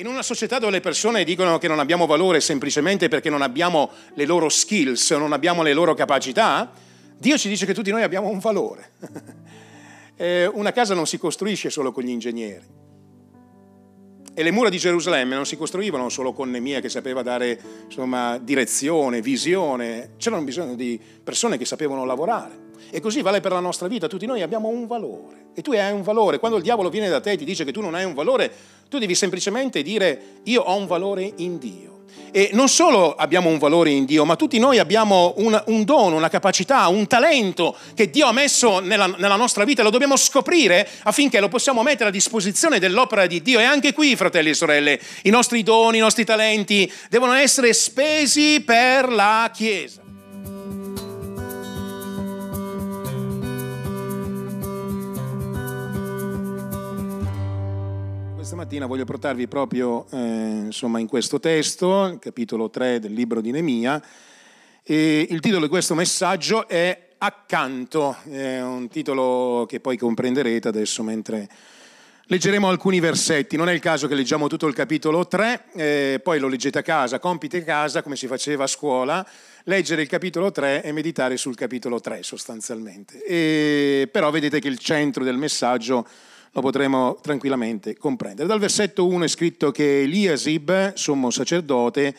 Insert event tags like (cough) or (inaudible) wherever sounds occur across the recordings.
In una società dove le persone dicono che non abbiamo valore semplicemente perché non abbiamo le loro skills, non abbiamo le loro capacità, Dio ci dice che tutti noi abbiamo un valore. (laughs) una casa non si costruisce solo con gli ingegneri. E le mura di Gerusalemme non si costruivano solo con Nemia che sapeva dare insomma, direzione, visione, c'erano bisogno di persone che sapevano lavorare. E così vale per la nostra vita, tutti noi abbiamo un valore e tu hai un valore. Quando il diavolo viene da te e ti dice che tu non hai un valore, tu devi semplicemente dire io ho un valore in Dio. E non solo abbiamo un valore in Dio, ma tutti noi abbiamo un, un dono, una capacità, un talento che Dio ha messo nella, nella, nostra vita, lo dobbiamo scoprire affinché lo possiamo mettere a disposizione dell'opera di Dio. E anche qui, fratelli e sorelle, i nostri doni, i nostri talenti devono essere spesi per la Chiesa. Stamattina voglio portarvi proprio eh, insomma, in questo testo, il capitolo 3 del libro di Nemia. E il titolo di questo messaggio è Accanto, è un titolo che poi comprenderete adesso mentre leggeremo alcuni versetti. Non è il caso che leggiamo tutto il capitolo 3, eh, poi lo leggete a casa, compite a casa come si faceva a scuola, leggere il capitolo 3 e meditare sul capitolo 3 sostanzialmente. E, però vedete che il centro del messaggio lo potremo tranquillamente comprendere. Dal versetto 1 è scritto che Eliasib, sommo sacerdote,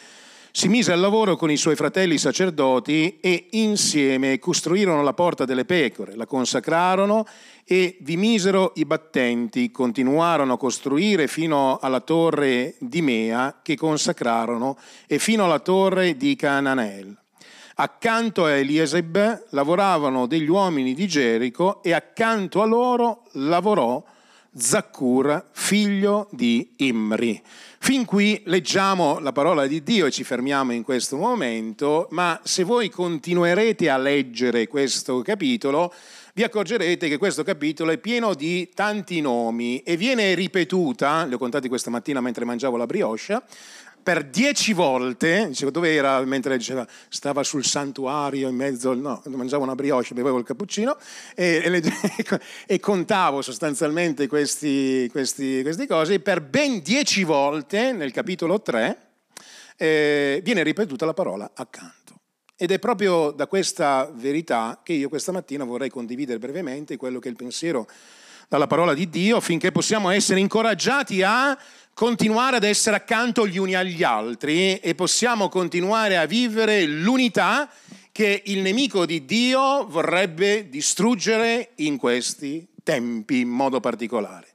si mise al lavoro con i suoi fratelli sacerdoti e insieme costruirono la porta delle pecore, la consacrarono e vi misero i battenti, continuarono a costruire fino alla torre di Mea che consacrarono e fino alla torre di Cananel. Accanto a Eliasib lavoravano degli uomini di Gerico e accanto a loro lavorò Zaccur, figlio di Imri. Fin qui leggiamo la parola di Dio e ci fermiamo in questo momento, ma se voi continuerete a leggere questo capitolo, vi accorgerete che questo capitolo è pieno di tanti nomi e viene ripetuta, li ho contati questa mattina mentre mangiavo la brioche, per dieci volte, dicevo dove era mentre diceva stava sul santuario in mezzo, no, mangiavo una brioche, bevevo il cappuccino e, e, (laughs) e contavo sostanzialmente questi, questi, queste cose, per ben dieci volte nel capitolo 3 eh, viene ripetuta la parola accanto. Ed è proprio da questa verità che io questa mattina vorrei condividere brevemente quello che è il pensiero dalla parola di Dio affinché possiamo essere incoraggiati a continuare ad essere accanto gli uni agli altri e possiamo continuare a vivere l'unità che il nemico di Dio vorrebbe distruggere in questi tempi in modo particolare.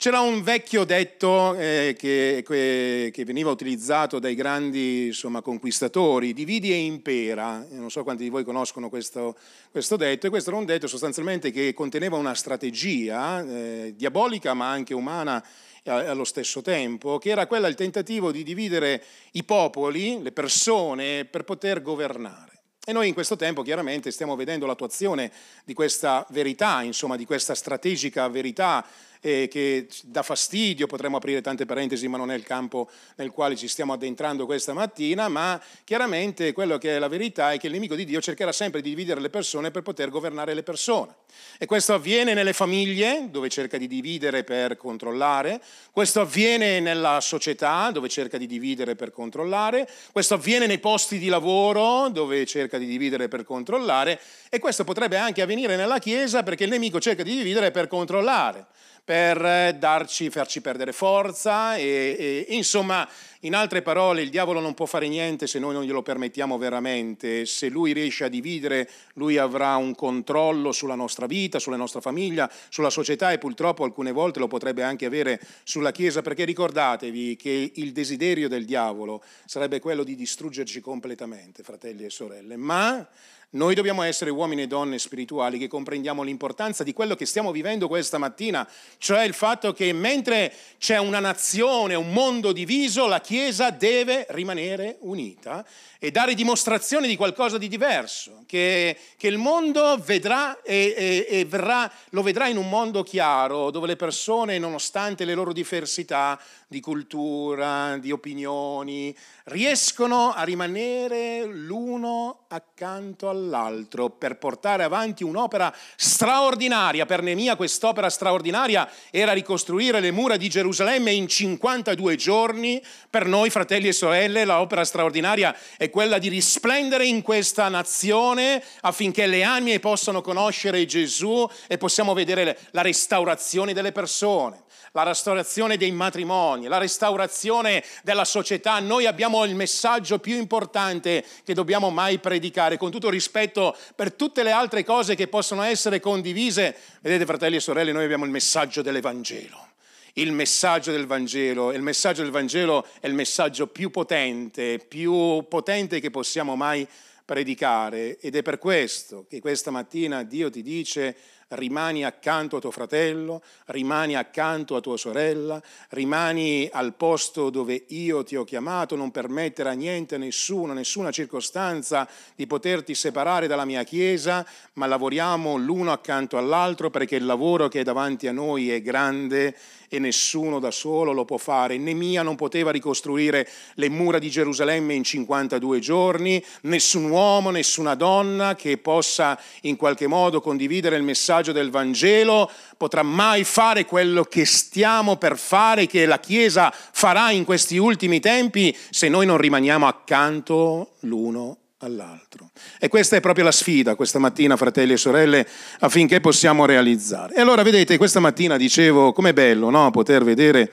C'era un vecchio detto eh, che, che, veniva utilizzato dai grandi insomma, conquistatori, dividi e impera, non so quanti di voi conoscono questo, questo, detto, e questo era un detto sostanzialmente che conteneva una strategia eh, diabolica ma anche umana allo stesso tempo, che era quella il tentativo di dividere i popoli, le persone, per poter governare. E noi in questo tempo chiaramente stiamo vedendo l'attuazione di questa verità, insomma di questa strategica verità eh, che dà fastidio, potremmo aprire tante parentesi, ma non è il campo nel quale ci stiamo addentrando questa mattina, ma chiaramente quello che è la verità è che il nemico di Dio cercherà sempre di dividere le persone per poter governare le persone. E questo avviene nelle famiglie, dove cerca di dividere per controllare, questo avviene nella società, dove cerca di dividere per controllare, questo avviene nei posti di lavoro, dove cerca di dividere per controllare, e questo potrebbe anche avvenire nella Chiesa perché il nemico cerca di dividere per controllare per darci, farci perdere forza e, e, insomma, in altre parole, il diavolo non può fare niente se noi non glielo permettiamo veramente. Se lui riesce a dividere, lui avrà un controllo sulla nostra vita, sulla nostra famiglia, sulla società e purtroppo alcune volte lo potrebbe anche avere sulla Chiesa, perché ricordatevi che il desiderio del diavolo sarebbe quello di distruggerci completamente, fratelli e sorelle. Ma noi dobbiamo essere uomini e donne spirituali che comprendiamo l'importanza di quello che stiamo vivendo questa mattina, cioè il fatto che mentre c'è una nazione, un mondo diviso, la Chiesa deve rimanere unita e dare dimostrazione di qualcosa di diverso, che, che il mondo vedrà e, e, e verrà, lo vedrà in un mondo chiaro, dove le persone, nonostante le loro diversità di cultura, di opinioni, riescono a rimanere l'uno accanto all'altro all'altro per portare avanti un'opera straordinaria. Per Nemia quest'opera straordinaria era ricostruire le mura di Gerusalemme in 52 giorni. Per noi, fratelli e sorelle, l'opera straordinaria è quella di risplendere in questa nazione affinché le anime possano conoscere Gesù e possiamo vedere la restaurazione delle persone la restaurazione dei matrimoni, la restaurazione della società. Noi abbiamo il messaggio più importante che dobbiamo mai predicare, con tutto rispetto per tutte le altre cose che possono essere condivise. Vedete fratelli e sorelle, noi abbiamo il messaggio dell'Evangelo. Il messaggio del Vangelo, il messaggio del Vangelo è il messaggio più potente, più potente che possiamo mai predicare ed è per questo che questa mattina Dio ti dice rimani accanto a tuo fratello, rimani accanto a tua sorella, rimani al posto dove io ti ho chiamato, non permettere a niente, a nessuno, a nessuna circostanza di poterti separare dalla mia Chiesa, ma lavoriamo l'uno accanto all'altro perché il lavoro che è davanti a noi è grande e nessuno da solo lo può fare. Nemia non poteva ricostruire le mura di Gerusalemme in 52 giorni, nessun uomo, nessuna donna che possa in qualche modo condividere il messaggio del Vangelo potrà mai fare quello che stiamo per fare, che la Chiesa farà in questi ultimi tempi, se noi non rimaniamo accanto l'uno all'altro. E questa è proprio la sfida questa mattina, fratelli e sorelle, affinché possiamo realizzare. E allora vedete, questa mattina dicevo, com'è bello no? poter vedere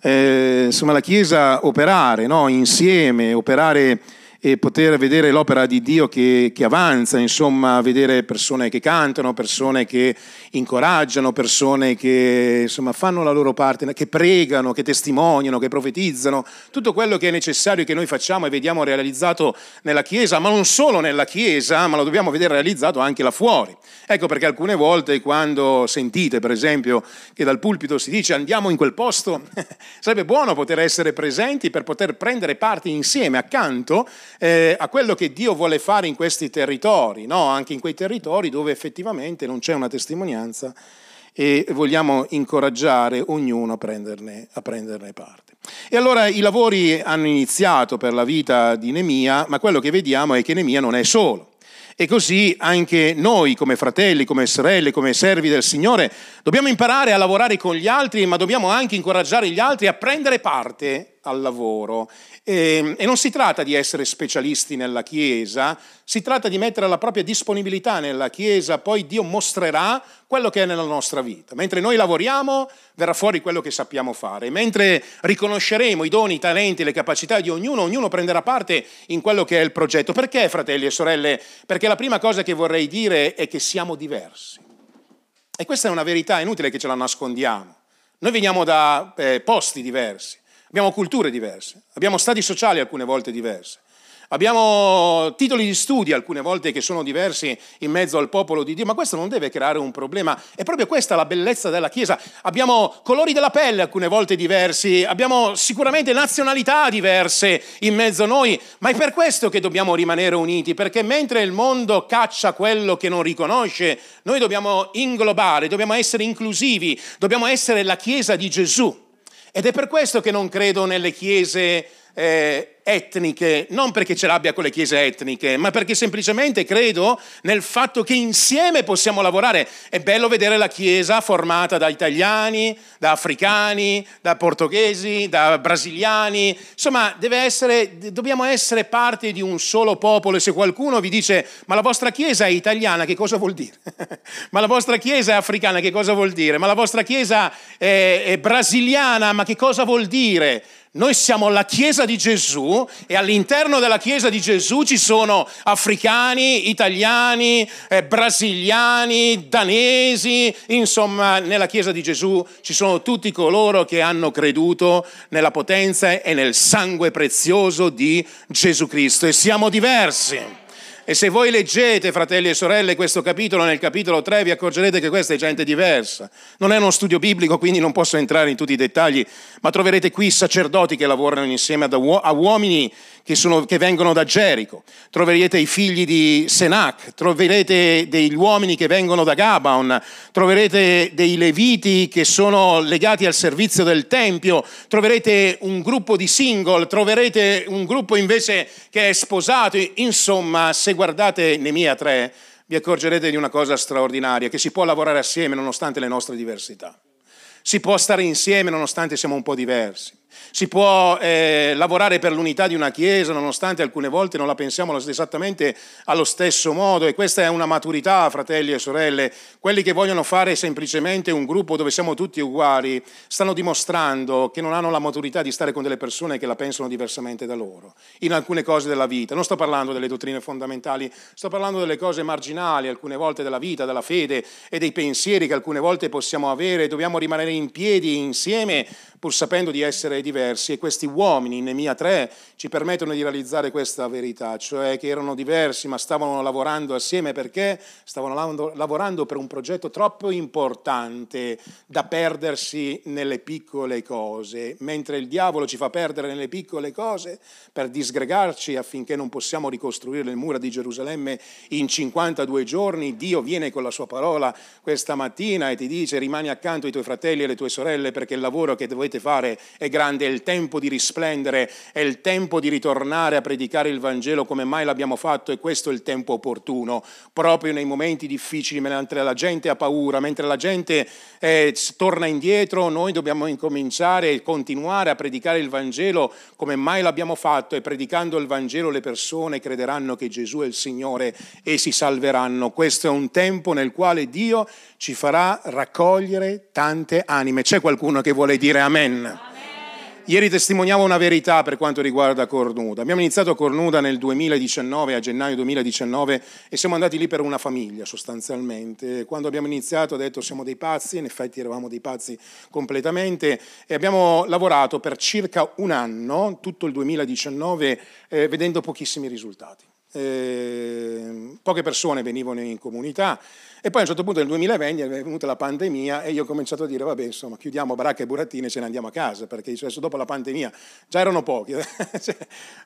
eh, insomma, la Chiesa operare no? insieme, operare e poter vedere l'opera di Dio che, che, avanza, insomma, vedere persone che cantano, persone che incoraggiano, persone che insomma, fanno la loro parte, che pregano, che testimoniano, che profetizzano, tutto quello che è necessario che noi facciamo e vediamo realizzato nella Chiesa, ma non solo nella Chiesa, ma lo dobbiamo vedere realizzato anche là fuori. Ecco perché alcune volte quando sentite, per esempio, che dal pulpito si dice andiamo in quel posto, (laughs) sarebbe buono poter essere presenti per poter prendere parte insieme, accanto eh, a quello che Dio vuole fare in questi territori, no? anche in quei territori dove effettivamente non c'è una testimonianza e vogliamo incoraggiare ognuno a prenderne, a prenderne, parte. E allora i lavori hanno iniziato per la vita di Nemia, ma quello che vediamo è che Nemia non è solo. E così anche noi come fratelli, come sorelle, come servi del Signore, dobbiamo imparare a lavorare con gli altri, ma dobbiamo anche incoraggiare gli altri a prendere parte al lavoro. E, ehm, e, non si tratta di essere specialisti nella Chiesa, si tratta di mettere la propria disponibilità nella Chiesa, poi Dio mostrerà quello che è nella nostra vita. Mentre noi lavoriamo, verrà fuori quello che sappiamo fare. Mentre riconosceremo i doni, i talenti, le capacità di ognuno, ognuno prenderà parte in quello che è il progetto. Perché, fratelli e sorelle? Perché la prima cosa che vorrei dire è che siamo diversi. E questa è una verità, è inutile che ce la nascondiamo. Noi veniamo da eh, posti diversi, abbiamo culture diverse, abbiamo stati sociali alcune volte diverse. Abbiamo titoli di studio alcune volte che sono diversi in mezzo al popolo di Dio, ma questo non deve creare un problema. È proprio questa la bellezza della Chiesa. Abbiamo colori della pelle alcune volte diversi, abbiamo sicuramente nazionalità diverse in mezzo a noi, ma è per questo che dobbiamo rimanere uniti, perché mentre il mondo caccia quello che non riconosce, noi dobbiamo inglobare, dobbiamo essere inclusivi, dobbiamo essere la Chiesa di Gesù. Ed è per questo che non credo nelle chiese eh, etniche, non perché ce l'abbia con le chiese etniche, ma perché semplicemente credo nel fatto che insieme possiamo lavorare. È bello vedere la chiesa formata da italiani, da africani, da portoghesi, da brasiliani, insomma essere, dobbiamo essere parte di un solo popolo e se qualcuno vi dice ma la vostra chiesa è italiana, che cosa vuol dire? (laughs) ma la vostra chiesa è africana, che cosa vuol dire? Ma la vostra chiesa è, è brasiliana, ma che cosa vuol dire? Noi siamo la Chiesa di Gesù e all'interno della Chiesa di Gesù ci sono africani, italiani, eh, brasiliani, danesi, insomma nella Chiesa di Gesù ci sono tutti coloro che hanno creduto nella potenza e nel sangue prezioso di Gesù Cristo e siamo diversi. E se voi leggete, fratelli e sorelle, questo capitolo, nel capitolo 3 vi accorgerete che questa è gente diversa. Non è uno studio biblico, quindi non posso entrare in tutti i dettagli, ma troverete qui sacerdoti che lavorano insieme a uomini che, sono, che, vengono da Gerico, troverete i figli di Senac, troverete degli uomini che vengono da Gabaon, troverete dei leviti che sono legati al servizio del Tempio, troverete un gruppo di single, troverete un gruppo invece che è sposato, insomma se guardate Nemia 3 vi accorgerete di una cosa straordinaria, che si può lavorare assieme nonostante le nostre diversità. Si può stare insieme nonostante siamo un po' diversi. Si può eh, lavorare per l'unità di una Chiesa nonostante alcune volte non la pensiamo esattamente allo stesso modo e questa è una maturità, fratelli e sorelle. Quelli che vogliono fare semplicemente un gruppo dove siamo tutti uguali stanno dimostrando che non hanno la maturità di stare con delle persone che la pensano diversamente da loro, in alcune cose della vita. Non sto parlando delle dottrine fondamentali, sto parlando delle cose marginali, alcune volte della vita, della fede e dei pensieri che alcune volte possiamo avere. Dobbiamo rimanere in piedi insieme pur sapendo di essere diversi e questi uomini in Nemia 3 ci permettono di realizzare questa verità, cioè che erano diversi ma stavano lavorando assieme perché? Stavano lavorando per un progetto troppo importante da perdersi nelle piccole cose, mentre il diavolo ci fa perdere nelle piccole cose per disgregarci affinché non possiamo ricostruire le mura di Gerusalemme in 52 giorni, Dio viene con la sua parola questa mattina e ti dice rimani accanto ai tuoi fratelli e alle tue sorelle perché il lavoro che dovete dovete fare è grande, è il tempo di risplendere, è il tempo di ritornare a predicare il Vangelo come mai l'abbiamo fatto e questo è il tempo opportuno, proprio nei momenti difficili, mentre la gente ha paura, mentre la gente eh, torna indietro, noi dobbiamo incominciare e continuare a predicare il Vangelo come mai l'abbiamo fatto e predicando il Vangelo le persone crederanno che Gesù è il Signore e si salveranno. Questo è un tempo nel quale Dio ci farà raccogliere tante anime. C'è qualcuno che vuole dire amen? Ieri testimoniamo una verità per quanto riguarda Cornuda. Abbiamo iniziato Cornuda nel 2019, a gennaio 2019, e siamo andati lì per una famiglia sostanzialmente. Quando abbiamo iniziato ho detto siamo dei pazzi, in effetti eravamo dei pazzi completamente, e abbiamo lavorato per circa un anno, tutto il 2019, eh, vedendo pochissimi risultati. Eh, poche persone venivano in comunità, e poi a un certo punto nel 2020 è venuta la pandemia e io ho cominciato a dire, vabbè, insomma, chiudiamo baracca e burattine e ce ne andiamo a casa, perché adesso dopo la pandemia già erano pochi, (laughs) cioè,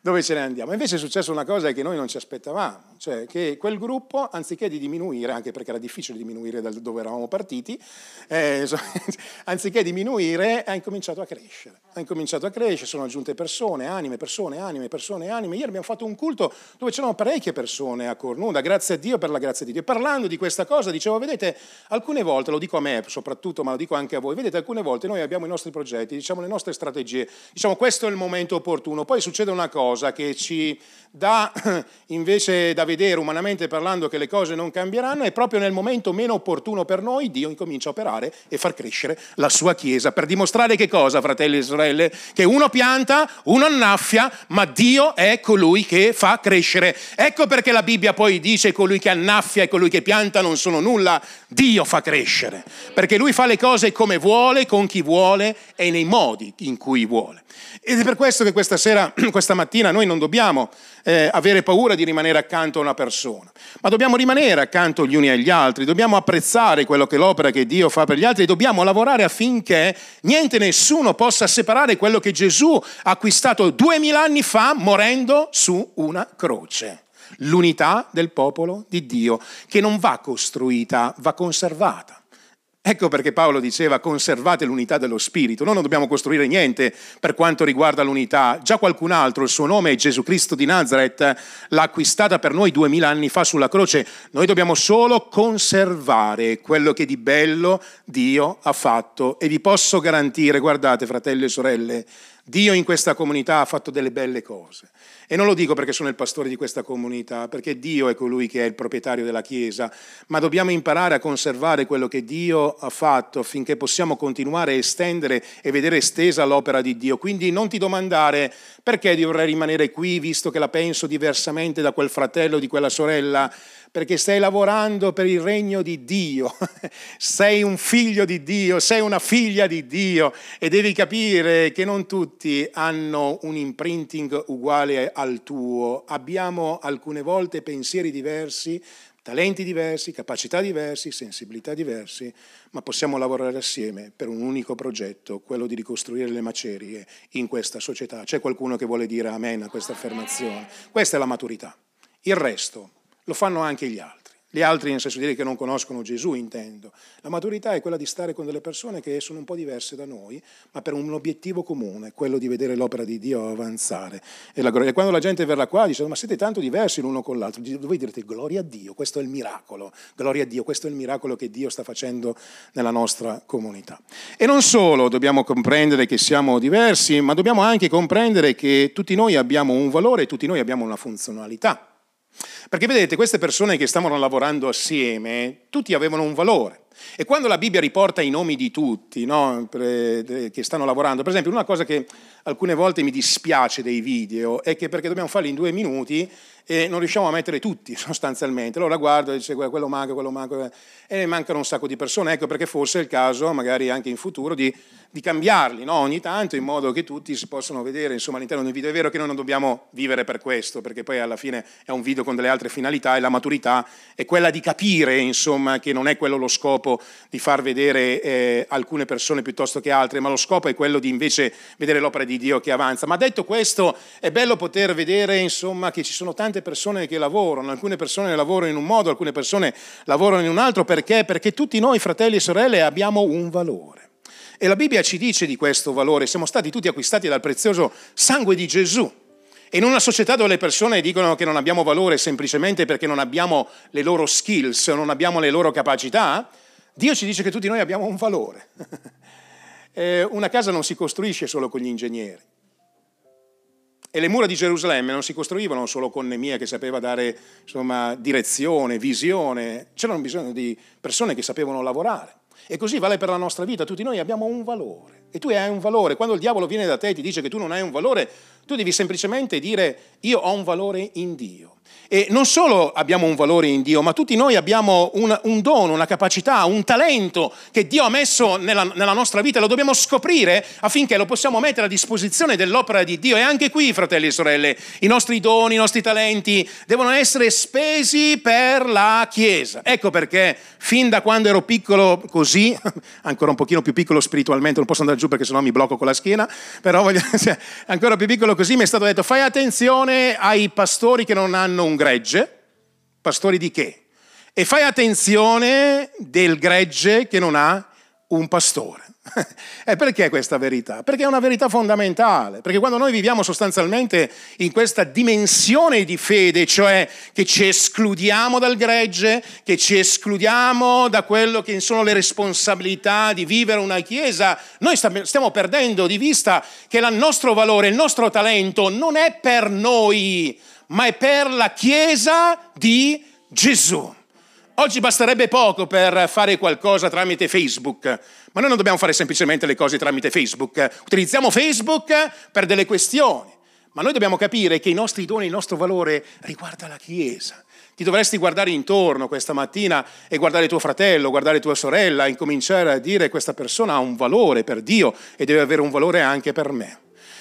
dove ce ne andiamo? Invece è successa una cosa che noi non ci aspettavamo, cioè che quel gruppo, anziché di diminuire, anche perché era difficile diminuire da dove eravamo partiti, eh, (laughs) anziché diminuire, ha incominciato a crescere. Ha incominciato a crescere, sono aggiunte persone, anime, persone, anime, persone, anime. Ieri abbiamo fatto un culto dove c'erano parecchie persone a Cornuda, grazie a Dio per la grazia di Dio. Parlando di questa cosa, cosa, dicevo, vedete, alcune volte, lo dico a me soprattutto, ma lo dico anche a voi, vedete, alcune volte noi abbiamo i nostri progetti, diciamo le nostre strategie, diciamo questo è il momento opportuno, poi succede una cosa che ci dà (clears throat) invece da vedere umanamente parlando che le cose non cambieranno e proprio nel momento meno opportuno per noi Dio incomincia a operare e far crescere la sua Chiesa per dimostrare che cosa, fratelli e sorelle? Che uno pianta, uno annaffia, ma Dio è colui che fa crescere. Ecco perché la Bibbia poi dice colui che annaffia e colui che pianta non sono nulla, Dio fa crescere, perché lui fa le cose come vuole, con chi vuole e nei modi in cui vuole. Ed è per questo che questa sera, (clears throat) questa mattina, noi non dobbiamo eh, avere paura di rimanere accanto a una persona, ma dobbiamo rimanere accanto gli uni agli altri, dobbiamo apprezzare quello che l'opera che Dio fa per gli altri e dobbiamo lavorare affinché niente nessuno possa separare quello che Gesù ha acquistato duemila anni fa morendo su una croce l'unità del popolo di Dio, che non va costruita, va conservata. Ecco perché Paolo diceva conservate l'unità dello Spirito, noi non dobbiamo costruire niente per quanto riguarda l'unità, già qualcun altro, il suo nome è Gesù Cristo di Nazareth, l'ha acquistata per noi duemila anni fa sulla croce, noi dobbiamo solo conservare quello che di bello Dio ha fatto e vi posso garantire, guardate fratelli e sorelle, Dio in questa comunità ha fatto delle belle cose. E non lo dico perché sono il pastore di questa comunità, perché Dio è colui che è il proprietario della Chiesa, ma dobbiamo imparare a conservare quello che Dio ha fatto affinché possiamo continuare a estendere e vedere estesa l'opera di Dio. Quindi non ti domandare perché dovrei rimanere qui visto che la penso diversamente da quel fratello o di quella sorella perché stai lavorando per il regno di Dio, (laughs) sei un figlio di Dio, sei una figlia di Dio e devi capire che non tutti hanno un imprinting uguale al tuo, abbiamo alcune volte pensieri diversi, talenti diversi, capacità diversi, sensibilità diversi, ma possiamo lavorare assieme per un unico progetto, quello di ricostruire le macerie in questa società. C'è qualcuno che vuole dire amen a questa affermazione? Questa è la maturità. Il resto lo fanno anche gli altri. Gli altri nel senso di dire che non conoscono Gesù, intendo. La maturità è quella di stare con delle persone che sono un po' diverse da noi, ma per un obiettivo comune, quello di vedere l'opera di Dio avanzare. E, la, e quando la gente verrà qua dice, ma siete tanto diversi l'uno con l'altro, voi direte, gloria a Dio, questo è il miracolo, gloria a Dio, questo è il miracolo che Dio sta facendo nella nostra comunità. E non solo dobbiamo comprendere che siamo diversi, ma dobbiamo anche comprendere che tutti noi abbiamo un valore tutti noi abbiamo una funzionalità. Perché vedete, queste persone che stavano lavorando assieme, tutti avevano un valore. E quando la Bibbia riporta i nomi di tutti no, che stanno lavorando, per esempio una cosa che alcune volte mi dispiace dei video è che perché dobbiamo farli in due minuti e non riusciamo a mettere tutti (laughs) sostanzialmente. Allora guardo e dice quello manca, quello manca, e ne mancano un sacco di persone. Ecco perché forse è il caso, magari anche in futuro, di, di cambiarli no? ogni tanto in modo che tutti si possano vedere insomma, all'interno del video. È vero che noi non dobbiamo vivere per questo, perché poi alla fine è un video con delle altre finalità e la maturità è quella di capire insomma, che non è quello lo scopo di far vedere eh, alcune persone piuttosto che altre, ma lo scopo è quello di invece vedere l'opera di Dio che avanza. Ma detto questo, è bello poter vedere insomma, che ci sono tante tante persone che lavorano, alcune persone lavorano in un modo, alcune persone lavorano in un altro, perché? Perché tutti noi, fratelli e sorelle, abbiamo un valore. E la Bibbia ci dice di questo valore, siamo stati tutti acquistati dal prezioso sangue di Gesù. E in una società dove le persone dicono che non abbiamo valore semplicemente perché non abbiamo le loro skills, non abbiamo le loro capacità, Dio ci dice che tutti noi abbiamo un valore. (laughs) una casa non si costruisce solo con gli ingegneri. E le mura di Gerusalemme non si costruivano solo con Nemia che sapeva dare insomma, direzione, visione, c'erano bisogno di persone che sapevano lavorare. E così vale per la nostra vita, tutti noi abbiamo un valore. E tu hai un valore. Quando il diavolo viene da te e ti dice che tu non hai un valore, tu devi semplicemente dire io ho un valore in Dio. E non solo abbiamo un valore in Dio, ma tutti noi abbiamo un, un dono, una capacità, un talento che Dio ha messo nella, nella, nostra vita, lo dobbiamo scoprire affinché lo possiamo mettere a disposizione dell'opera di Dio. E anche qui, fratelli e sorelle, i nostri doni, i nostri talenti devono essere spesi per la Chiesa. Ecco perché fin da quando ero piccolo così, (laughs) ancora un pochino più piccolo spiritualmente, non posso andare giù perché sennò mi blocco con la schiena, però voglio, (laughs) ancora più piccolo così mi è stato detto fai attenzione ai pastori che non hanno un gregge, pastori di che? E fai attenzione del gregge che non ha un pastore. (laughs) e perché questa verità? Perché è una verità fondamentale, perché quando noi viviamo sostanzialmente in questa dimensione di fede, cioè che ci escludiamo dal gregge, che ci escludiamo da quello che sono le responsabilità di vivere una chiesa, noi stiamo perdendo di vista che il nostro valore, il nostro talento non è per noi, ma è per la Chiesa di Gesù. Oggi basterebbe poco per fare qualcosa tramite Facebook, ma noi non dobbiamo fare semplicemente le cose tramite Facebook. Utilizziamo Facebook per delle questioni, ma noi dobbiamo capire che i nostri doni, il nostro valore riguarda la Chiesa. Ti dovresti guardare intorno questa mattina e guardare tuo fratello, guardare tua sorella, e incominciare a dire questa persona ha un valore per Dio e deve avere un valore anche per me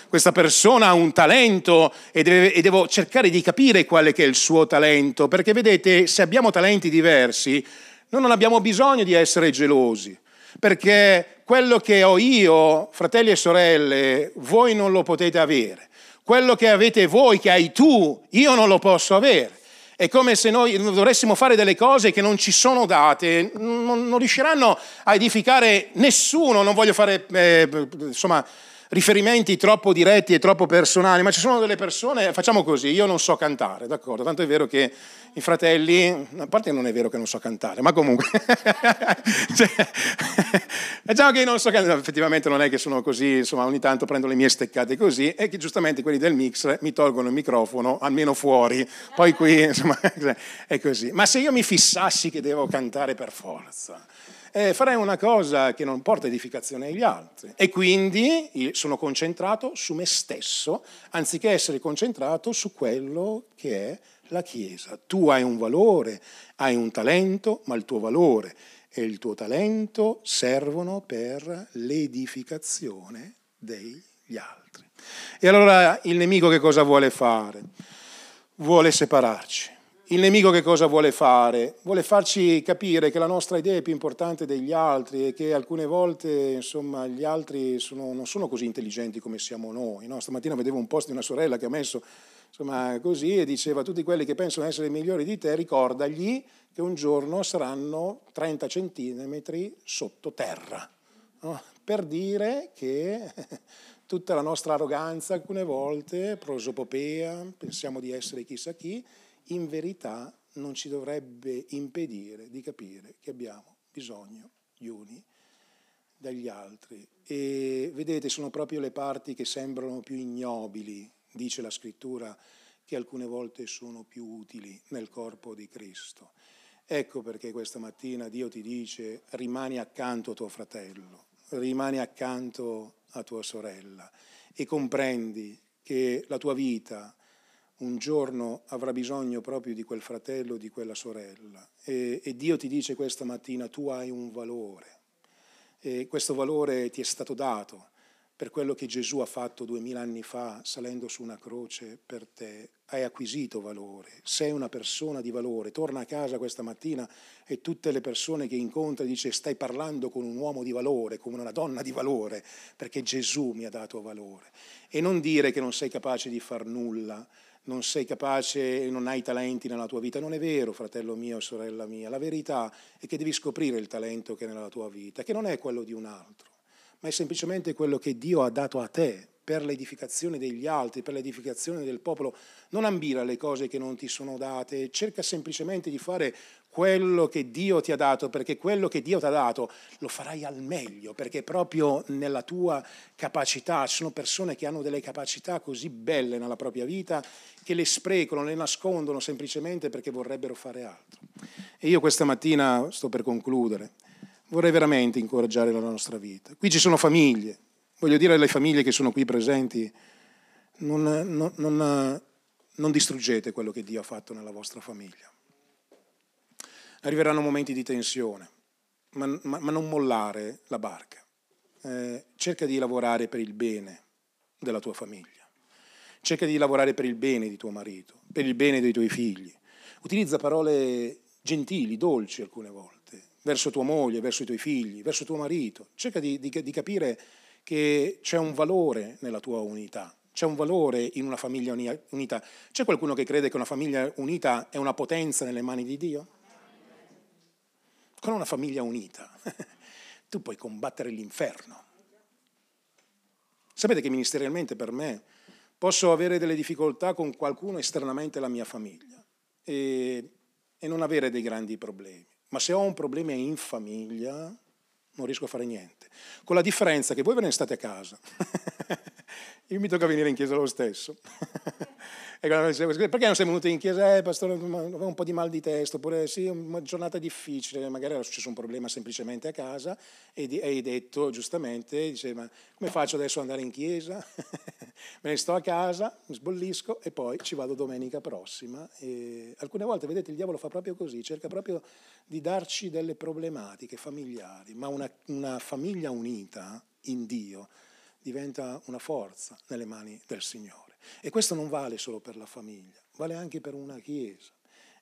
questa persona ha un talento e, deve, e devo cercare di capire qual è, è il suo talento, perché vedete, se abbiamo talenti diversi, noi non abbiamo bisogno di essere gelosi, perché quello che ho io, fratelli e sorelle, voi non lo potete avere. Quello che avete voi, che hai tu, io non lo posso avere. È come se noi dovessimo fare delle cose che non ci sono date, non, non riusciranno a edificare nessuno, non voglio fare, eh, insomma, riferimenti troppo diretti e troppo personali, ma ci sono delle persone, facciamo così, io non so cantare, d'accordo? Tanto è vero che i fratelli, a parte non è vero che non so cantare, ma comunque, (laughs) cioè, diciamo che io non so cantare, effettivamente non è che sono così, insomma ogni tanto prendo le mie steccate così e che giustamente quelli del mix mi tolgono il microfono, almeno fuori, poi qui insomma (laughs) è così. Ma se io mi fissassi che devo cantare per forza, eh, farei una cosa che non porta edificazione agli altri. E quindi sono concentrato su me stesso, anziché essere concentrato su quello che è la Chiesa. Tu hai un valore, hai un talento, ma il tuo valore e il tuo talento servono per l'edificazione degli altri. E allora il nemico che cosa vuole fare? Vuole separarci Il nemico che cosa vuole fare? Vuole farci capire che la nostra idea è più importante degli altri e che alcune volte insomma, gli altri sono, non sono così intelligenti come siamo noi. No? Stamattina vedevo un post di una sorella che ha messo insomma, così e diceva tutti quelli che pensano essere migliori di te, ricordagli che un giorno saranno 30 centimetri sottoterra. No? Per dire che (laughs) tutta la nostra arroganza alcune volte, prosopopea, pensiamo di essere chissà chi, in verità non ci dovrebbe impedire di capire che abbiamo bisogno gli uni dagli altri. E vedete, sono proprio le parti che sembrano più ignobili, dice la scrittura, che alcune volte sono più utili nel corpo di Cristo. Ecco perché questa mattina Dio ti dice rimani accanto a tuo fratello, rimani accanto a tua sorella e comprendi che la tua vita un giorno avrà bisogno proprio di quel fratello, di quella sorella. E, e Dio ti dice questa mattina, tu hai un valore. E questo valore ti è stato dato per quello che Gesù ha fatto duemila anni fa salendo su una croce per te. Hai acquisito valore, sei una persona di valore. Torna a casa questa mattina e tutte le persone che incontri dice stai parlando con un uomo di valore, come una donna di valore, perché Gesù mi ha dato valore. E non dire che non sei capace di far nulla, non sei capace, non hai talenti nella tua vita. Non è vero, fratello mio, sorella mia. La verità è che devi scoprire il talento che è nella tua vita, che non è quello di un altro, ma è semplicemente quello che Dio ha dato a te per l'edificazione degli altri, per l'edificazione del popolo. Non ambire alle cose che non ti sono date, cerca semplicemente di fare quello che Dio ti ha dato, perché quello che Dio ti ha dato lo farai al meglio, perché proprio nella tua capacità, ci sono persone che hanno delle capacità così belle nella propria vita che le sprecano, le nascondono semplicemente perché vorrebbero fare altro. E io questa mattina, sto per concludere, vorrei veramente incoraggiare la nostra vita. Qui ci sono famiglie, Voglio dire alle famiglie che sono qui presenti, non, non, non, non distruggete quello che Dio ha fatto nella vostra famiglia. Arriveranno momenti di tensione, ma, ma, ma non mollare la barca. Eh, cerca di lavorare per il bene della tua famiglia. Cerca di lavorare per il bene di tuo marito, per il bene dei tuoi figli. Utilizza parole gentili, dolci alcune volte, verso tua moglie, verso i tuoi figli, verso tuo marito. Cerca di, di, di capire che c'è un valore nella tua unità, c'è un valore in una famiglia unita. C'è qualcuno che crede che una famiglia unita è una potenza nelle mani di Dio? Con una famiglia unita (laughs) tu puoi combattere l'inferno. Sapete che ministerialmente per me posso avere delle difficoltà con qualcuno esternamente alla mia famiglia e, e non avere dei grandi problemi, ma se ho un problema in famiglia non riesco a fare niente. Con la differenza che voi ve ne state a casa. (laughs) Io mi tocca venire in chiesa lo stesso. (laughs) Perché non sei venuto in chiesa? Eh, pastore, avevo un po' di mal di testa, oppure sì, una giornata difficile, magari era successo un problema semplicemente a casa e hai detto giustamente, dice, ma come faccio adesso ad andare in chiesa? (laughs) Me ne sto a casa, mi sbollisco e poi ci vado domenica prossima. E alcune volte, vedete, il diavolo fa proprio così, cerca proprio di darci delle problematiche familiari, ma una, una famiglia unita in Dio diventa una forza nelle mani del Signore. E questo non vale solo per la famiglia, vale anche per una Chiesa.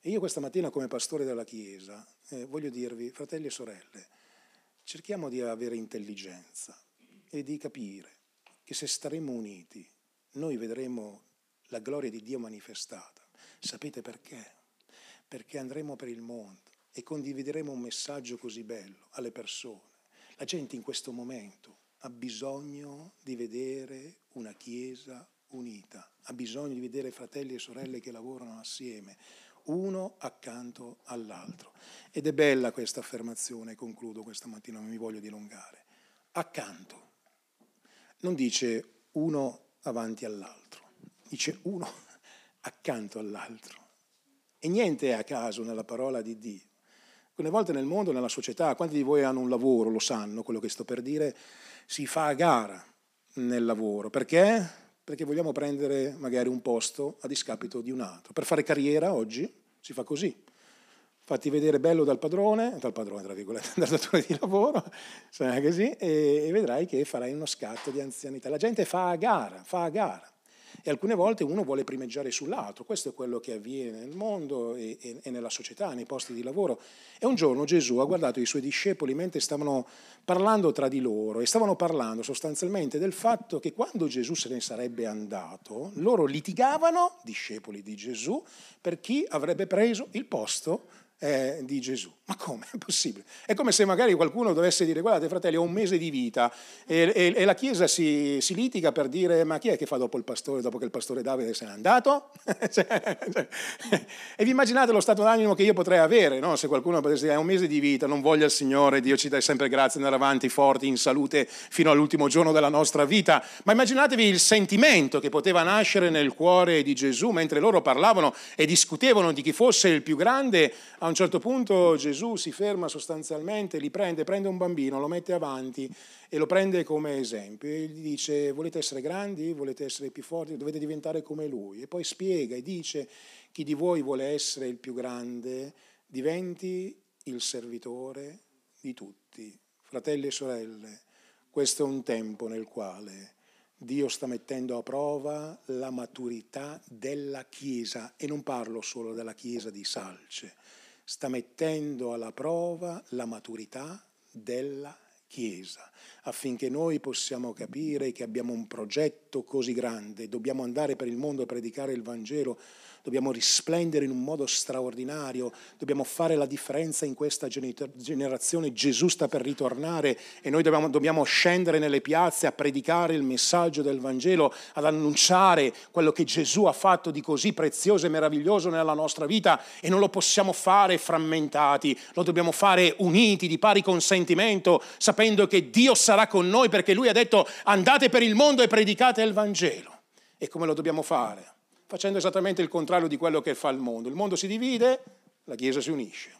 E io questa mattina come pastore della Chiesa eh, voglio dirvi, fratelli e sorelle, cerchiamo di avere intelligenza e di capire che se staremo uniti noi vedremo la gloria di Dio manifestata. Sapete perché? Perché andremo per il mondo e condivideremo un messaggio così bello alle persone. La gente in questo momento ha bisogno di vedere una Chiesa unita, ha bisogno di vedere fratelli e sorelle che lavorano assieme, uno accanto all'altro. Ed è bella questa affermazione, concludo questa mattina, non mi voglio dilungare. Accanto. Non dice uno avanti all'altro, dice uno (laughs) accanto all'altro. E niente è a caso nella parola di Dio. Alcune volte nel mondo, nella società, quanti di voi hanno un lavoro, lo sanno quello che sto per dire, si fa a gara nel lavoro. Perché? perché vogliamo prendere magari un posto a discapito di un altro. Per fare carriera oggi si fa così. Fatti vedere bello dal padrone, dal padrone, tra virgolette, (laughs) dal datore di lavoro, (laughs) così, e, vedrai che farai uno scatto di anzianità. La gente fa a gara, fa a gara. e alcune volte uno vuole primeggiare sull'altro. Questo è quello che avviene nel mondo e, e, e nella società, nei posti di lavoro. E un giorno Gesù ha guardato i suoi discepoli mentre stavano parlando tra di loro e stavano parlando sostanzialmente del fatto che quando Gesù se ne sarebbe andato, loro litigavano, discepoli di Gesù, per chi avrebbe preso il posto eh, di Gesù. Ma come? È possibile? È come se magari qualcuno dovesse dire, guardate fratelli, ho un mese di vita e, e, e la Chiesa si, si, litiga per dire, ma chi è che fa dopo il pastore, dopo che il pastore Davide se n'è andato? (laughs) cioè, cioè, e vi immaginate lo stato d'animo che io potrei avere, no? se qualcuno potesse dire, è un mese di vita, non voglia il Signore, Dio ci dà sempre grazie, andare avanti forti, in salute, fino all'ultimo giorno della nostra vita. Ma immaginatevi il sentimento che poteva nascere nel cuore di Gesù mentre loro parlavano e discutevano di chi fosse il più grande a un certo punto Gesù si ferma sostanzialmente, li prende, prende un bambino, lo mette avanti e lo prende come esempio e gli dice volete essere grandi, volete essere più forti, dovete diventare come lui. E poi spiega e dice chi di voi vuole essere il più grande diventi il servitore di tutti. Fratelli e sorelle, questo è un tempo nel quale Dio sta mettendo a prova la maturità della Chiesa e non parlo solo della Chiesa di Salce sta mettendo alla prova la maturità della Chiesa, affinché noi possiamo capire che abbiamo un progetto così grande, dobbiamo andare per il mondo a predicare il Vangelo dobbiamo risplendere in un modo straordinario, dobbiamo fare la differenza in questa generazione. Gesù sta per ritornare e noi dobbiamo, dobbiamo scendere nelle piazze a predicare il messaggio del Vangelo, ad annunciare quello che Gesù ha fatto di così prezioso e meraviglioso nella nostra vita e non lo possiamo fare frammentati, lo dobbiamo fare uniti, di pari consentimento, sapendo che Dio sarà con noi perché Lui ha detto andate per il mondo e predicate il Vangelo. E come lo dobbiamo fare? Facendo esattamente il contrario di quello che fa il mondo. Il mondo si divide, la Chiesa si unisce.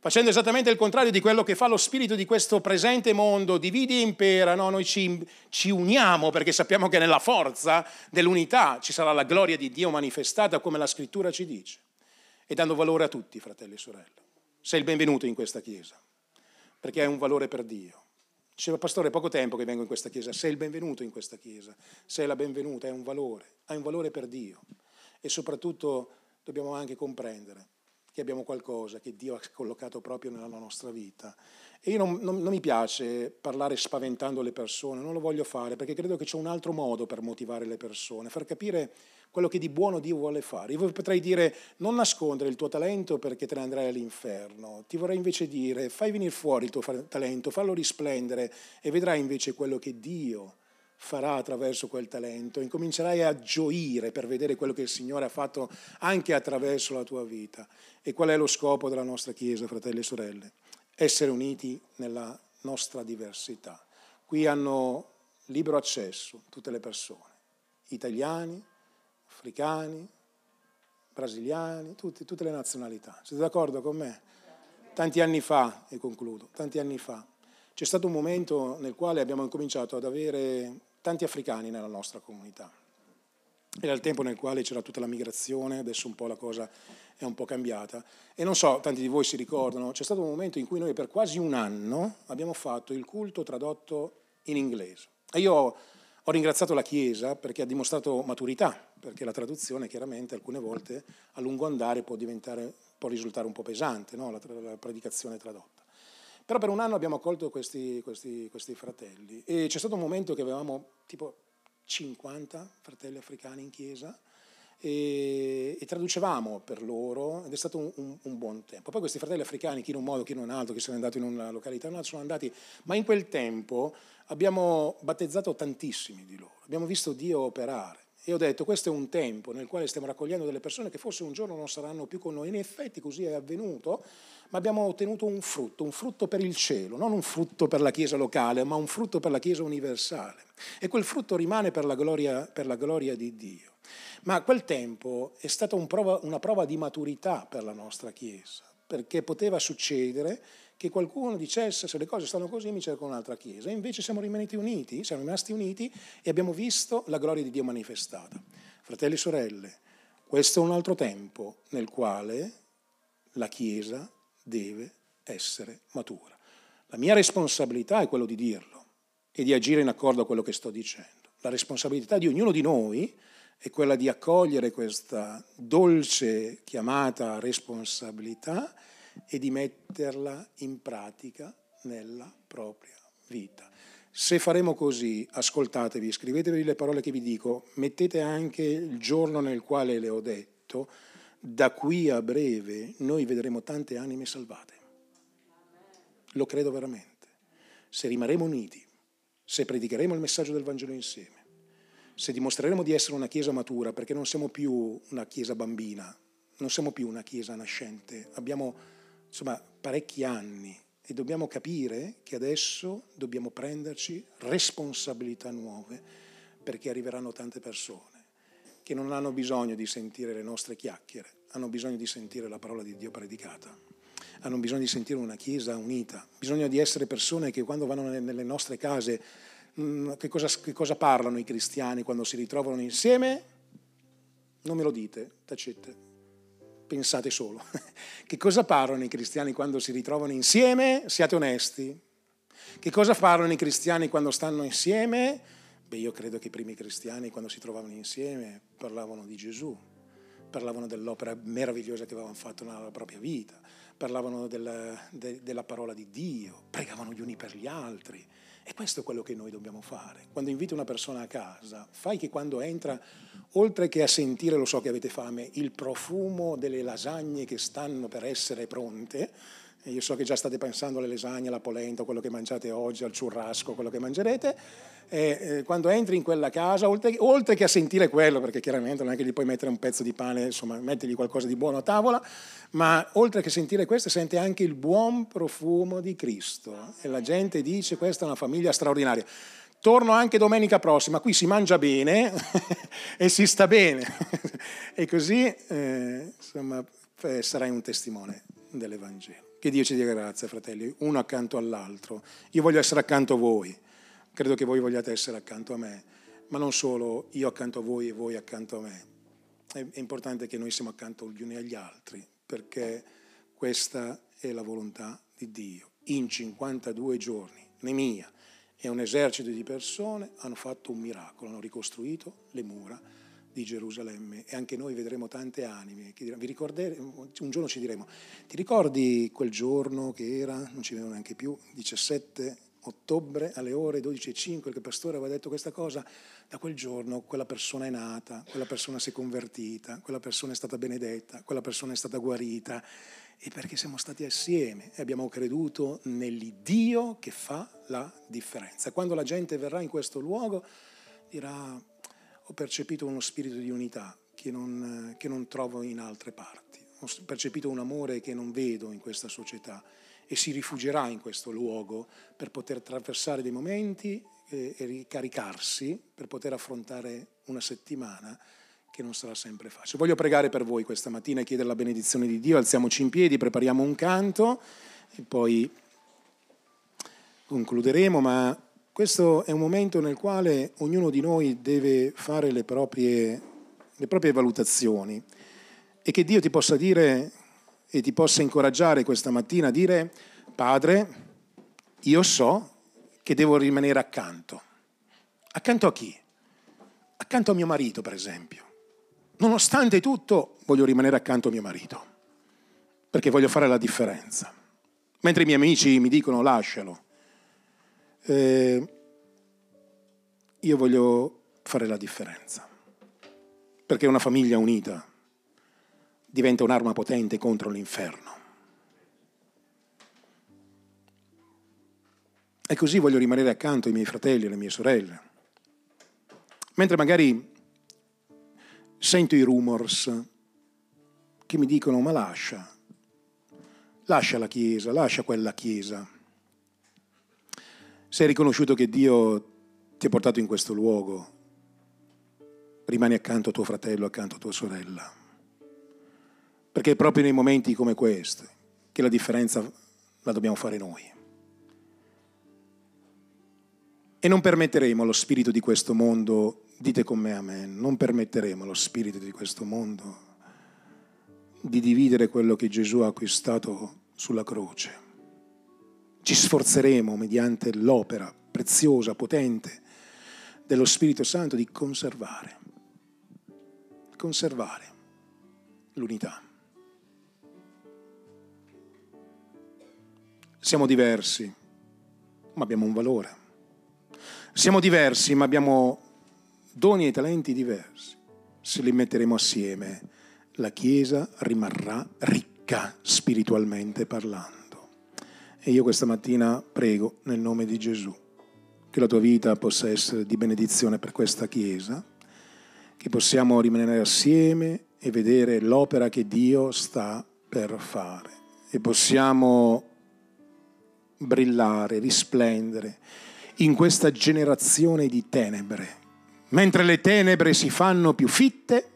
Facendo esattamente il contrario di quello che fa lo spirito di questo presente mondo, dividi e impera, no? noi ci, ci uniamo perché sappiamo che nella forza dell'unità ci sarà la gloria di Dio manifestata come la scrittura ci dice. E dando valore a tutti, fratelli e sorelle. Sei il benvenuto in questa Chiesa, perché hai un valore per Dio. Diceva pastore, è poco tempo che vengo in questa chiesa, sei il benvenuto in questa chiesa, sei la benvenuta, è un valore, hai un valore per Dio. E soprattutto dobbiamo anche comprendere che abbiamo qualcosa che Dio ha collocato proprio nella nostra vita. E io non, non, non, mi piace parlare spaventando le persone, non lo voglio fare perché credo che c'è un altro modo per motivare le persone, far capire quello che di buono Dio vuole fare. Io potrei dire non nascondere il tuo talento perché te ne andrai all'inferno, ti vorrei invece dire fai venire fuori il tuo talento, fallo risplendere e vedrai invece quello che Dio farà attraverso quel talento, incomincerai a gioire per vedere quello che il Signore ha fatto anche attraverso la tua vita. E qual è lo scopo della nostra Chiesa, fratelli e sorelle? Essere uniti nella nostra diversità. Qui hanno libero accesso tutte le persone, italiani, africani, brasiliani, tutti, tutte le nazionalità. Siete d'accordo con me? Tanti anni fa, e concludo, tanti anni fa, c'è stato un momento nel quale abbiamo incominciato ad avere tanti africani nella nostra comunità. Era il tempo nel quale c'era tutta la migrazione, adesso un po' la cosa è un po' cambiata. E non so, tanti di voi si ricordano, c'è stato un momento in cui noi per quasi un anno abbiamo fatto il culto tradotto in inglese. E io ho ringraziato la Chiesa perché ha dimostrato maturità, perché la traduzione chiaramente alcune volte a lungo andare può, può risultare un po' pesante, no? la, la, predicazione tradotta. Però per un anno abbiamo accolto questi, questi, questi fratelli e c'è stato un momento che avevamo tipo 50 fratelli africani in chiesa e, e traducevamo per loro ed è stato un, un, un, buon tempo. Poi questi fratelli africani, chi in un modo, chi in un altro, chi sono andati in una località, no, sono andati, ma in quel tempo abbiamo battezzato tantissimi di loro, abbiamo visto Dio operare. E ho detto, questo è un tempo nel quale stiamo raccogliendo delle persone che forse un giorno non saranno più con noi. In effetti così è avvenuto, ma abbiamo ottenuto un frutto, un frutto per il cielo, non un frutto per la Chiesa locale, ma un frutto per la Chiesa universale. E quel frutto rimane per la gloria, per la gloria di Dio. Ma quel tempo è stata un prova, una prova di maturità per la nostra Chiesa, perché poteva succedere che qualcuno dicesse se le cose stanno così mi cerco un'altra chiesa. E invece siamo rimasti uniti, siamo rimasti uniti e abbiamo visto la gloria di Dio manifestata. Fratelli e sorelle, questo è un altro tempo nel quale la Chiesa deve essere matura. La mia responsabilità è quello di dirlo e di agire in accordo a quello che sto dicendo. La responsabilità di ognuno di noi è quella di accogliere questa dolce chiamata responsabilità e di metterla in pratica nella propria vita. Se faremo così, ascoltatevi, scrivetevi le parole che vi dico, mettete anche il giorno nel quale le ho detto, da qui a breve noi vedremo tante anime salvate. Lo credo veramente. Se rimarremo uniti, se predicheremo il messaggio del Vangelo insieme, se dimostreremo di essere una Chiesa matura, perché non siamo più una Chiesa bambina, non siamo più una Chiesa nascente, abbiamo insomma parecchi anni e dobbiamo capire che adesso dobbiamo prenderci responsabilità nuove perché arriveranno tante persone che non hanno bisogno di sentire le nostre chiacchiere, hanno bisogno di sentire la parola di Dio predicata, hanno bisogno di sentire una Chiesa unita, bisogno di essere persone che quando vanno nelle nostre case, mm, che cosa, che cosa parlano i cristiani quando si ritrovano insieme? Non me lo dite, tacete, pensate solo. (laughs) Che cosa parlano i cristiani quando si ritrovano insieme? Siate onesti. Che cosa parlano i cristiani quando stanno insieme? Beh, io credo che i primi cristiani quando si trovavano insieme parlavano di Gesù, parlavano dell'opera meravigliosa che avevano fatto nella propria vita, parlavano della, de, della parola di Dio, pregavano gli uni per gli altri. E questo è quello che noi dobbiamo fare. Quando inviti una persona a casa, fai che quando entra, oltre che a sentire, lo so che avete fame, il profumo delle lasagne che stanno per essere pronte, e io so che già state pensando alle lasagne, alla polenta, quello che mangiate oggi, al churrasco, quello che mangerete, e, eh, quando entri in quella casa, oltre, oltre, che a sentire quello, perché chiaramente non è che gli puoi mettere un pezzo di pane, insomma, mettergli qualcosa di buono a tavola, ma oltre che sentire questo, sente anche il buon profumo di Cristo. E la gente dice, questa è una famiglia straordinaria. Torno anche domenica prossima, qui si mangia bene (laughs) e si sta bene. (laughs) e così, eh, insomma, sarai un testimone dell'Evangelo. Che Dio ci dia grazia, fratelli, uno accanto all'altro. Io voglio essere accanto a voi credo che voi vogliate essere accanto a me, ma non solo io accanto a voi e voi accanto a me. È, importante che noi siamo accanto gli uni agli altri, perché questa è la volontà di Dio. In 52 giorni, Nemia e un esercito di persone hanno fatto un miracolo, hanno ricostruito le mura di Gerusalemme e anche noi vedremo tante anime un giorno ci diremo, ti ricordi quel giorno che era, non ci vedo neanche più, 17 ottobre alle ore 12.05 che il pastore aveva detto questa cosa, da quel giorno quella persona è nata, quella persona si è convertita, quella persona è stata benedetta, quella persona è stata guarita e perché siamo stati assieme e abbiamo creduto nell'Iddio che fa la differenza. Quando la gente verrà in questo luogo dirà ho percepito uno spirito di unità che non, che non trovo in altre parti, ho percepito un amore che non vedo in questa società e si rifugierà in questo luogo per poter attraversare dei momenti e, e ricaricarsi per poter affrontare una settimana che non sarà sempre facile. Voglio pregare per voi questa mattina e chiedere la benedizione di Dio. Alziamoci in piedi, prepariamo un canto e poi concluderemo, ma questo è un momento nel quale ognuno di noi deve fare le proprie, le proprie valutazioni e che Dio ti possa dire e ti possa incoraggiare questa mattina a dire, Padre, io so che devo rimanere accanto. Accanto a chi? Accanto a mio marito, per esempio. Nonostante tutto, voglio rimanere accanto a mio marito, perché voglio fare la differenza. Mentre i miei amici mi dicono lascialo, eh, io voglio fare la differenza, perché una famiglia unita diventa un'arma potente contro l'inferno. E così voglio rimanere accanto ai miei fratelli e alle mie sorelle. Mentre magari sento i rumors che mi dicono ma lascia, lascia la Chiesa, lascia quella Chiesa. Se hai riconosciuto che Dio ti ha portato in questo luogo, rimani accanto a tuo fratello, accanto a tua sorella. Perché è proprio nei momenti come questi che la differenza la dobbiamo fare noi. E non permetteremo allo spirito di questo mondo, dite con me amen, non permetteremo allo spirito di questo mondo di dividere quello che Gesù ha acquistato sulla croce. Ci sforzeremo mediante l'opera preziosa, potente dello Spirito Santo di conservare, conservare l'unità. Siamo diversi, ma abbiamo un valore. Siamo diversi, ma abbiamo doni e talenti diversi. Se li metteremo assieme, la Chiesa rimarrà ricca spiritualmente parlando. E io questa mattina prego nel nome di Gesù che la tua vita possa essere di benedizione per questa Chiesa, che possiamo rimanere assieme e vedere l'opera che Dio sta per fare e possiamo brillare, risplendere in questa generazione di tenebre. Mentre le tenebre si fanno più fitte,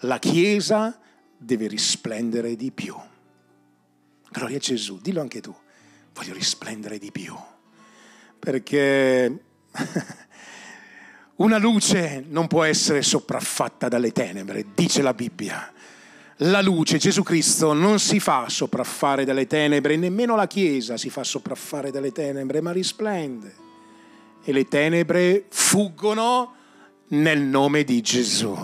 la Chiesa deve risplendere di più. Gloria a Gesù, dillo anche tu voglio risplendere di più, perché (laughs) una luce non può essere sopraffatta dalle tenebre, dice la Bibbia. La luce, Gesù Cristo, non si fa sopraffare dalle tenebre, nemmeno la Chiesa si fa sopraffare dalle tenebre, ma risplende. E le tenebre fuggono nel nome di Gesù.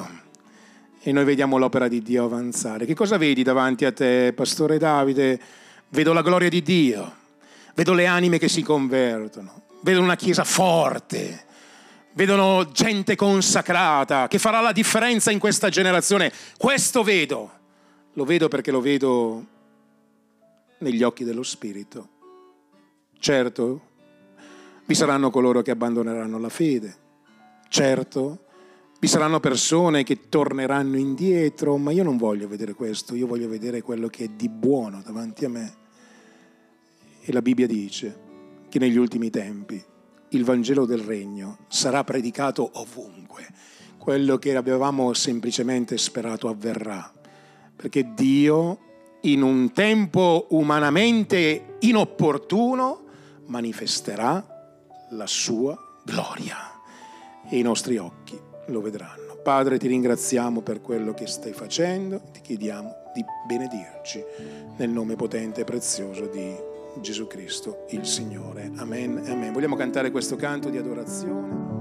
E noi vediamo l'opera di Dio avanzare. Che cosa vedi davanti a te, Pastore Davide? Vedo la gloria di Dio vedo le anime che si convertono, vedo una chiesa forte, vedono gente consacrata che farà la differenza in questa generazione. Questo vedo, lo vedo perché lo vedo negli occhi dello Spirito. Certo, vi saranno coloro che abbandoneranno la fede, certo, vi saranno persone che torneranno indietro, ma io non voglio vedere questo, io voglio vedere quello che è di buono davanti a me. E la Bibbia dice che negli ultimi tempi il Vangelo del Regno sarà predicato ovunque. Quello che avevamo semplicemente sperato avverrà. Perché Dio, in un tempo umanamente inopportuno, manifesterà la sua gloria. E i nostri occhi lo vedranno. Padre, ti ringraziamo per quello che stai facendo, ti chiediamo di benedirci nel nome potente e prezioso di Gesù Cristo, il Signore. Amen amen. Vogliamo cantare questo canto di adorazione?